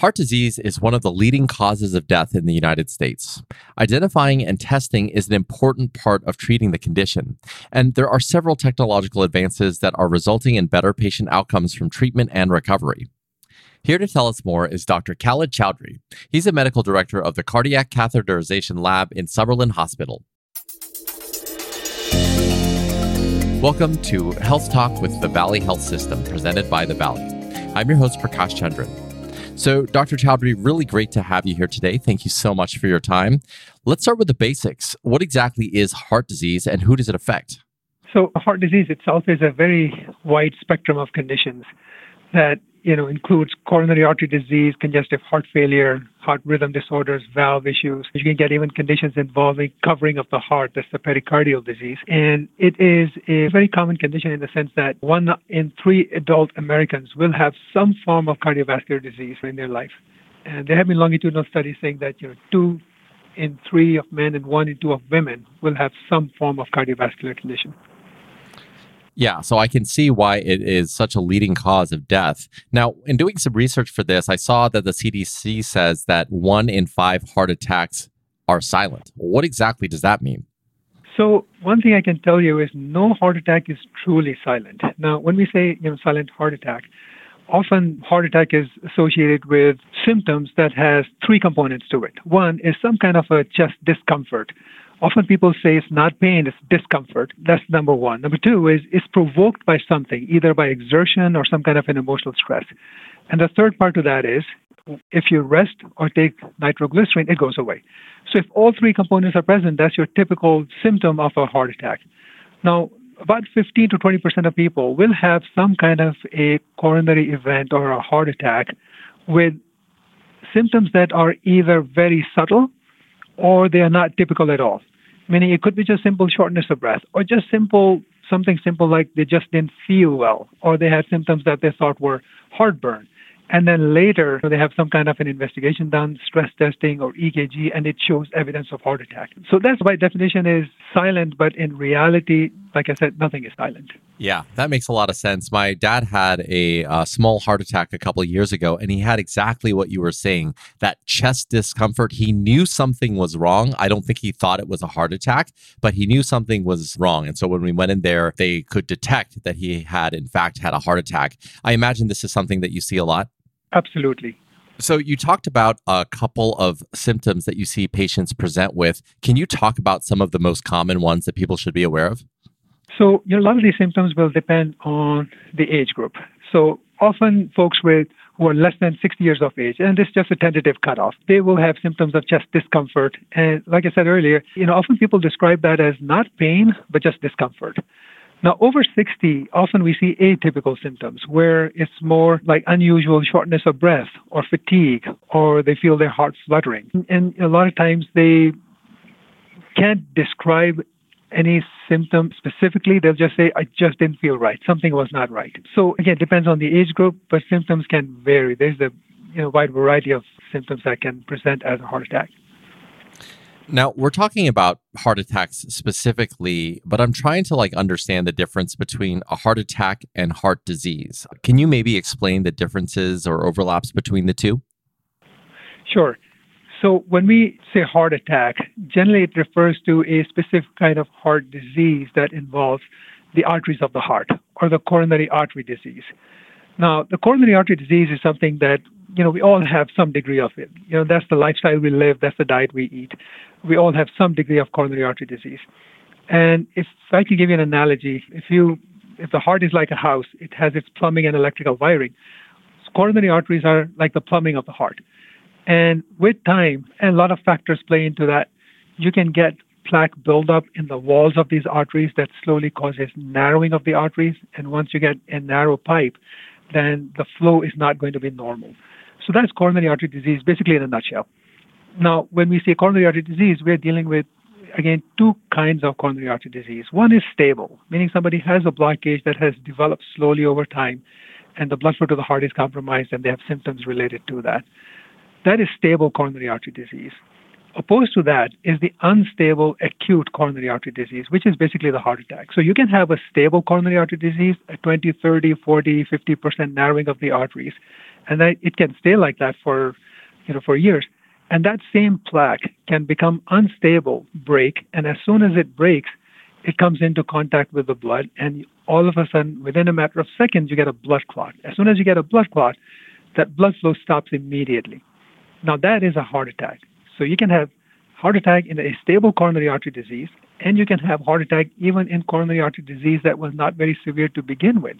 Heart disease is one of the leading causes of death in the United States. Identifying and testing is an important part of treating the condition, and there are several technological advances that are resulting in better patient outcomes from treatment and recovery. Here to tell us more is Dr. Khalid Chaudhry. He's a medical director of the Cardiac Catheterization Lab in Summerlin Hospital. Welcome to Health Talk with the Valley Health System, presented by the Valley. I'm your host, Prakash Chandran. So, Dr. Chaudhry, really great to have you here today. Thank you so much for your time. Let's start with the basics. What exactly is heart disease and who does it affect? So, heart disease itself is a very wide spectrum of conditions that you know, includes coronary artery disease, congestive heart failure, heart rhythm disorders, valve issues. You can get even conditions involving covering of the heart, that's the pericardial disease. And it is a very common condition in the sense that one in three adult Americans will have some form of cardiovascular disease in their life. And there have been longitudinal studies saying that, you know, two in three of men and one in two of women will have some form of cardiovascular condition. Yeah, so I can see why it is such a leading cause of death. Now, in doing some research for this, I saw that the CDC says that one in five heart attacks are silent. What exactly does that mean? So, one thing I can tell you is no heart attack is truly silent. Now, when we say you know silent heart attack, often heart attack is associated with symptoms that has three components to it. One is some kind of a chest discomfort Often people say it's not pain, it's discomfort. That's number one. Number two is it's provoked by something, either by exertion or some kind of an emotional stress. And the third part of that is if you rest or take nitroglycerin, it goes away. So if all three components are present, that's your typical symptom of a heart attack. Now, about 15 to 20 percent of people will have some kind of a coronary event or a heart attack with symptoms that are either very subtle or they are not typical at all meaning it could be just simple shortness of breath or just simple something simple like they just didn't feel well or they had symptoms that they thought were heartburn and then later, they have some kind of an investigation done, stress testing or EKG, and it shows evidence of heart attack. So that's by definition is silent, but in reality, like I said, nothing is silent. Yeah, that makes a lot of sense. My dad had a, a small heart attack a couple of years ago, and he had exactly what you were saying that chest discomfort. He knew something was wrong. I don't think he thought it was a heart attack, but he knew something was wrong. And so when we went in there, they could detect that he had, in fact, had a heart attack. I imagine this is something that you see a lot. Absolutely. So, you talked about a couple of symptoms that you see patients present with. Can you talk about some of the most common ones that people should be aware of? So, you know, a lot of these symptoms will depend on the age group. So, often folks with who are less than 60 years of age, and this is just a tentative cutoff, they will have symptoms of chest discomfort. And like I said earlier, you know, often people describe that as not pain, but just discomfort. Now, over 60, often we see atypical symptoms where it's more like unusual shortness of breath or fatigue, or they feel their heart fluttering. And a lot of times they can't describe any symptom specifically. They'll just say, I just didn't feel right. Something was not right. So, again, it depends on the age group, but symptoms can vary. There's a you know, wide variety of symptoms that can present as a heart attack. Now, we're talking about heart attacks specifically, but I'm trying to like understand the difference between a heart attack and heart disease. Can you maybe explain the differences or overlaps between the two? Sure. So, when we say heart attack, generally it refers to a specific kind of heart disease that involves the arteries of the heart or the coronary artery disease. Now, the coronary artery disease is something that you know we all have some degree of it. You know, that's the lifestyle we live, that's the diet we eat. We all have some degree of coronary artery disease. And if I can give you an analogy, if you if the heart is like a house, it has its plumbing and electrical wiring. Coronary arteries are like the plumbing of the heart. And with time, and a lot of factors play into that, you can get plaque buildup in the walls of these arteries that slowly causes narrowing of the arteries. And once you get a narrow pipe, then the flow is not going to be normal. So that's coronary artery disease, basically in a nutshell. Now, when we say coronary artery disease, we're dealing with, again, two kinds of coronary artery disease. One is stable, meaning somebody has a blockage that has developed slowly over time, and the blood flow to the heart is compromised, and they have symptoms related to that. That is stable coronary artery disease. Opposed to that is the unstable acute coronary artery disease, which is basically the heart attack. So you can have a stable coronary artery disease, a 20, 30, 40, 50% narrowing of the arteries, and that it can stay like that for, you know, for years. And that same plaque can become unstable, break, and as soon as it breaks, it comes into contact with the blood, and all of a sudden, within a matter of seconds, you get a blood clot. As soon as you get a blood clot, that blood flow stops immediately. Now, that is a heart attack. So you can have heart attack in a stable coronary artery disease, and you can have heart attack even in coronary artery disease that was not very severe to begin with.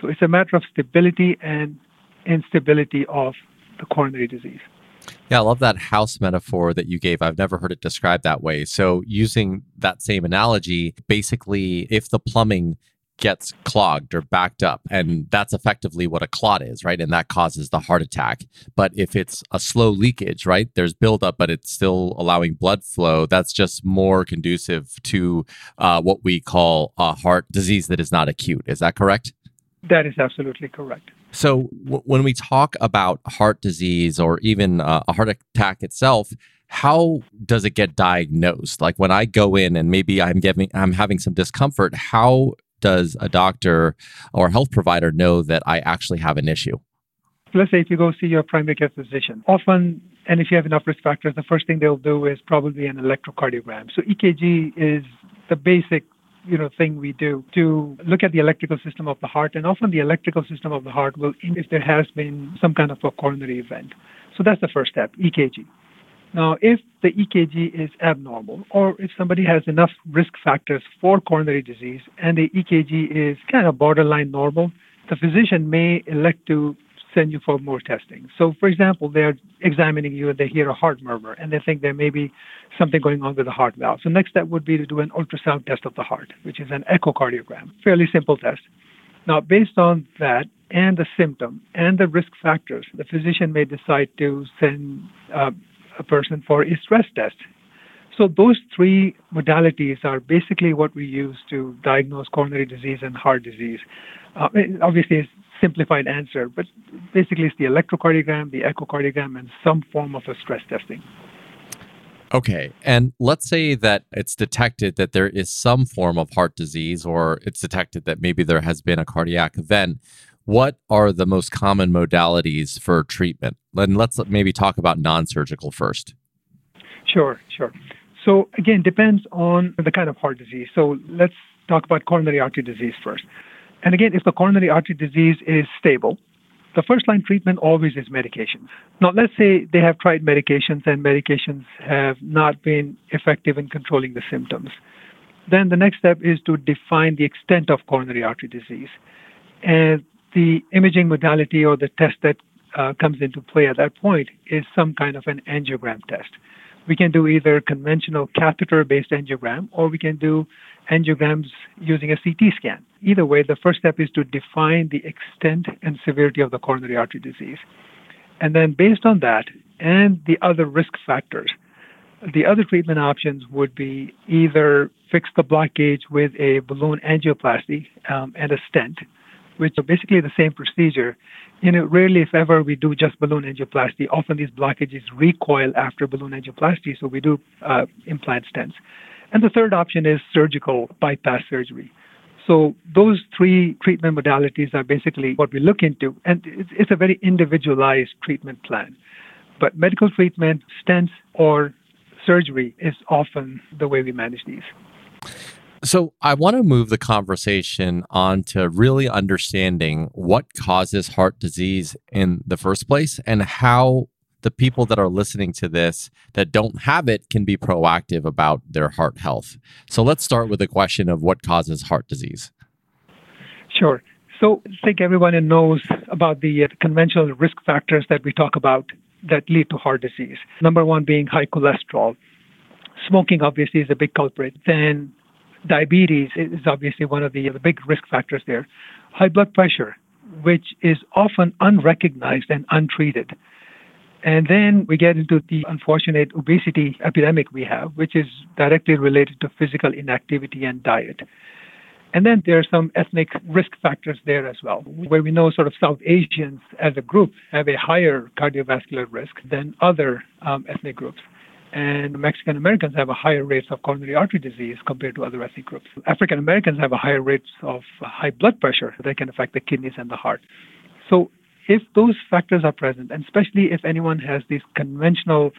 So it's a matter of stability and instability of the coronary disease. Yeah, I love that house metaphor that you gave. I've never heard it described that way. So, using that same analogy, basically, if the plumbing gets clogged or backed up, and that's effectively what a clot is, right? And that causes the heart attack. But if it's a slow leakage, right, there's buildup, but it's still allowing blood flow, that's just more conducive to uh, what we call a heart disease that is not acute. Is that correct? That is absolutely correct. So, w- when we talk about heart disease or even uh, a heart attack itself, how does it get diagnosed? Like when I go in and maybe I'm getting, I'm having some discomfort, how does a doctor or health provider know that I actually have an issue? Let's say if you go see your primary care physician, often, and if you have enough risk factors, the first thing they'll do is probably an electrocardiogram. So EKG is the basic you know thing we do to look at the electrical system of the heart and often the electrical system of the heart will if there has been some kind of a coronary event so that's the first step ekg now if the ekg is abnormal or if somebody has enough risk factors for coronary disease and the ekg is kind of borderline normal the physician may elect to send you for more testing. So, for example, they're examining you and they hear a heart murmur and they think there may be something going on with the heart valve. So, next step would be to do an ultrasound test of the heart, which is an echocardiogram. Fairly simple test. Now, based on that and the symptom and the risk factors, the physician may decide to send uh, a person for a stress test. So, those three modalities are basically what we use to diagnose coronary disease and heart disease. Uh, obviously, it's simplified answer, but basically it's the electrocardiogram, the echocardiogram, and some form of a stress testing. Okay. And let's say that it's detected that there is some form of heart disease, or it's detected that maybe there has been a cardiac event. What are the most common modalities for treatment? And let's maybe talk about non surgical first. Sure, sure. So, again, depends on the kind of heart disease. So, let's talk about coronary artery disease first. And again, if the coronary artery disease is stable, the first line treatment always is medication. Now, let's say they have tried medications and medications have not been effective in controlling the symptoms. Then the next step is to define the extent of coronary artery disease. And the imaging modality or the test that uh, comes into play at that point is some kind of an angiogram test. We can do either conventional catheter based angiogram or we can do angiograms using a CT scan. Either way, the first step is to define the extent and severity of the coronary artery disease. And then, based on that and the other risk factors, the other treatment options would be either fix the blockage with a balloon angioplasty um, and a stent, which are basically the same procedure. You know, rarely, if ever, we do just balloon angioplasty. Often these blockages recoil after balloon angioplasty, so we do uh, implant stents. And the third option is surgical bypass surgery. So those three treatment modalities are basically what we look into, and it's a very individualized treatment plan. But medical treatment, stents, or surgery is often the way we manage these. So, I want to move the conversation on to really understanding what causes heart disease in the first place and how the people that are listening to this that don't have it can be proactive about their heart health. So let's start with the question of what causes heart disease. Sure. So I think everyone knows about the uh, conventional risk factors that we talk about that lead to heart disease. Number one being high cholesterol. Smoking obviously is a big culprit. Then diabetes is obviously one of the, the big risk factors there. High blood pressure, which is often unrecognized and untreated. And then we get into the unfortunate obesity epidemic we have, which is directly related to physical inactivity and diet. And then there are some ethnic risk factors there as well, where we know sort of South Asians as a group have a higher cardiovascular risk than other um, ethnic groups. And Mexican Americans have a higher rates of coronary artery disease compared to other ethnic groups. African Americans have a higher rates of high blood pressure that can affect the kidneys and the heart. So if those factors are present, and especially if anyone has these conventional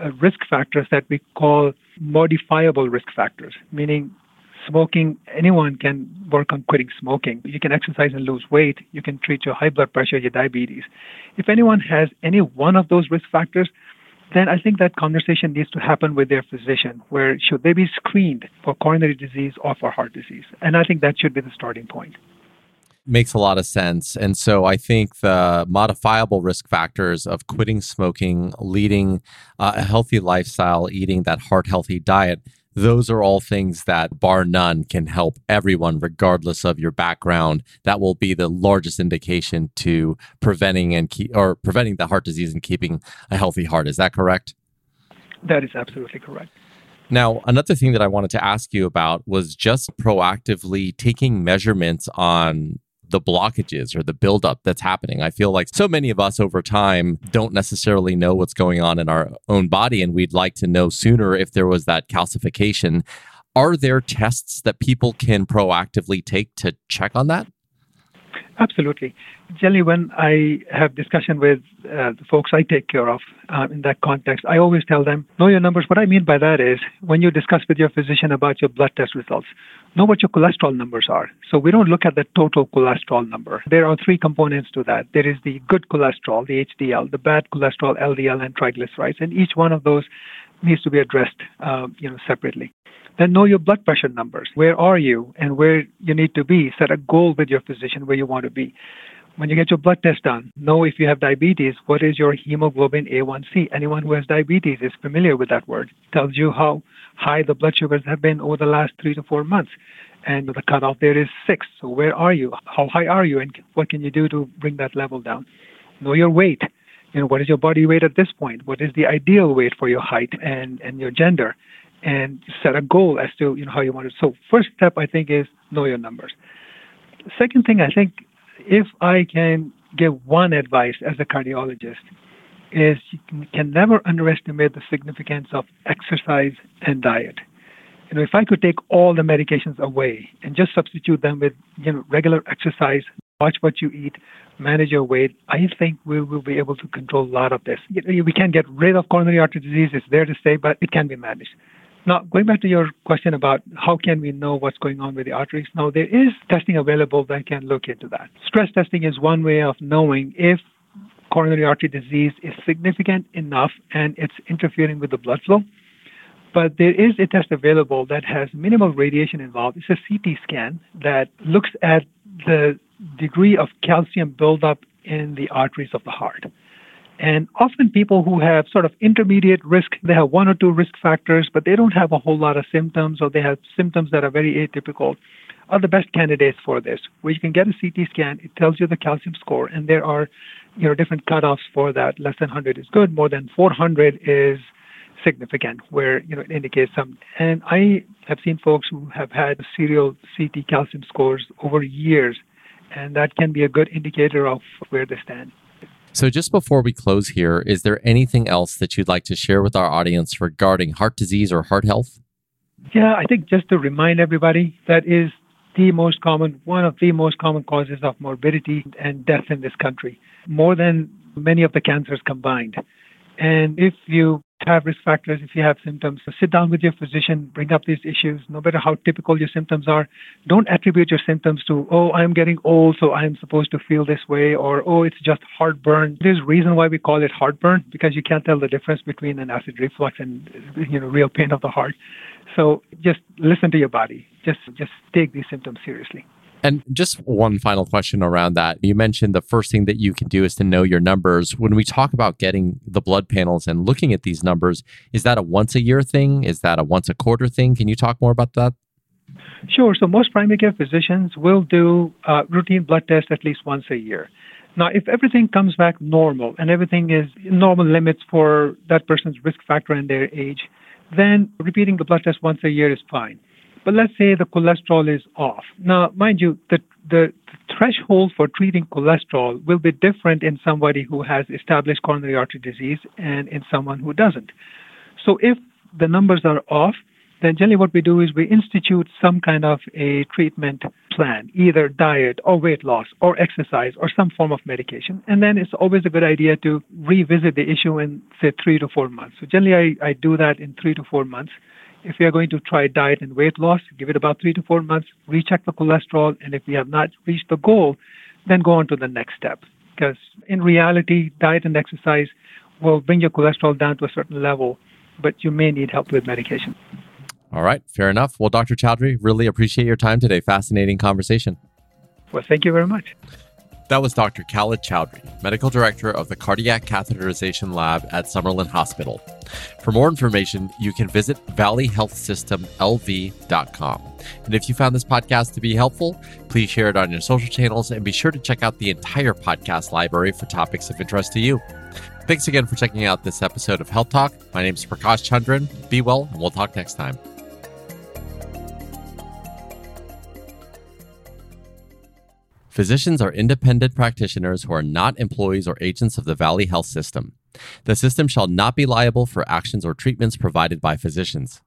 uh, risk factors that we call modifiable risk factors, meaning smoking, anyone can work on quitting smoking. You can exercise and lose weight. You can treat your high blood pressure, your diabetes. If anyone has any one of those risk factors, then I think that conversation needs to happen with their physician, where should they be screened for coronary disease or for heart disease? And I think that should be the starting point. Makes a lot of sense. And so I think the modifiable risk factors of quitting smoking, leading uh, a healthy lifestyle, eating that heart healthy diet, those are all things that, bar none, can help everyone, regardless of your background. That will be the largest indication to preventing and keep, or preventing the heart disease and keeping a healthy heart. Is that correct? That is absolutely correct. Now, another thing that I wanted to ask you about was just proactively taking measurements on the blockages or the buildup that's happening. I feel like so many of us over time don't necessarily know what's going on in our own body, and we'd like to know sooner if there was that calcification. Are there tests that people can proactively take to check on that? Absolutely. Generally, when I have discussion with uh, the folks I take care of uh, in that context, I always tell them, know your numbers. What I mean by that is when you discuss with your physician about your blood test results, know what your cholesterol numbers are. So we don't look at the total cholesterol number. There are three components to that. There is the good cholesterol, the HDL, the bad cholesterol, LDL, and triglycerides. And each one of those needs to be addressed, uh, you know, separately. Then know your blood pressure numbers. Where are you and where you need to be? Set a goal with your physician where you want to be. When you get your blood test done, know if you have diabetes, what is your hemoglobin A1C? Anyone who has diabetes is familiar with that word. It tells you how high the blood sugars have been over the last three to four months. And the cutoff there is six. So where are you? How high are you? And what can you do to bring that level down? Know your weight. You know, what is your body weight at this point? What is the ideal weight for your height and, and your gender? and set a goal as to you know how you want it. So first step I think is know your numbers. Second thing I think if I can give one advice as a cardiologist is you can never underestimate the significance of exercise and diet. You know, if I could take all the medications away and just substitute them with you know regular exercise, watch what you eat, manage your weight, I think we will be able to control a lot of this. You know, we can't get rid of coronary artery disease; it's there to stay, but it can be managed. Now, going back to your question about how can we know what's going on with the arteries, now there is testing available that can look into that. Stress testing is one way of knowing if coronary artery disease is significant enough and it's interfering with the blood flow. But there is a test available that has minimal radiation involved. It's a CT scan that looks at the degree of calcium buildup in the arteries of the heart. And often people who have sort of intermediate risk, they have one or two risk factors, but they don't have a whole lot of symptoms or they have symptoms that are very atypical, are the best candidates for this. Where you can get a CT scan, it tells you the calcium score, and there are you know different cutoffs for that. Less than 100 is good, more than 400 is significant, where you know it indicates some. And I have seen folks who have had serial CT calcium scores over years, and that can be a good indicator of where they stand. So, just before we close here, is there anything else that you'd like to share with our audience regarding heart disease or heart health? Yeah, I think just to remind everybody that is the most common, one of the most common causes of morbidity and death in this country, more than many of the cancers combined. And if you have risk factors, if you have symptoms, sit down with your physician, bring up these issues, no matter how typical your symptoms are. Don't attribute your symptoms to, oh, I'm getting old, so I'm supposed to feel this way, or oh, it's just heartburn. There's a reason why we call it heartburn, because you can't tell the difference between an acid reflux and you know real pain of the heart. So just listen to your body. Just just take these symptoms seriously. And just one final question around that. You mentioned the first thing that you can do is to know your numbers. When we talk about getting the blood panels and looking at these numbers, is that a once a year thing? Is that a once a quarter thing? Can you talk more about that? Sure. So most primary care physicians will do routine blood tests at least once a year. Now, if everything comes back normal and everything is normal limits for that person's risk factor and their age, then repeating the blood test once a year is fine. But let's say the cholesterol is off. Now, mind you, the, the threshold for treating cholesterol will be different in somebody who has established coronary artery disease and in someone who doesn't. So if the numbers are off, then generally what we do is we institute some kind of a treatment plan, either diet or weight loss or exercise or some form of medication. And then it's always a good idea to revisit the issue in, say, three to four months. So generally, I, I do that in three to four months. If we are going to try diet and weight loss, give it about three to four months, recheck the cholesterol, and if we have not reached the goal, then go on to the next step. Because in reality, diet and exercise will bring your cholesterol down to a certain level, but you may need help with medication. All right, fair enough. Well, Dr. Chaudhry, really appreciate your time today. Fascinating conversation. Well, thank you very much. That was Dr. Khalid Chaudhry, Medical Director of the Cardiac Catheterization Lab at Summerlin Hospital. For more information, you can visit valleyhealthsystemlv.com. And if you found this podcast to be helpful, please share it on your social channels and be sure to check out the entire podcast library for topics of interest to you. Thanks again for checking out this episode of Health Talk. My name is Prakash Chandran. Be well, and we'll talk next time. Physicians are independent practitioners who are not employees or agents of the Valley Health System. The system shall not be liable for actions or treatments provided by physicians.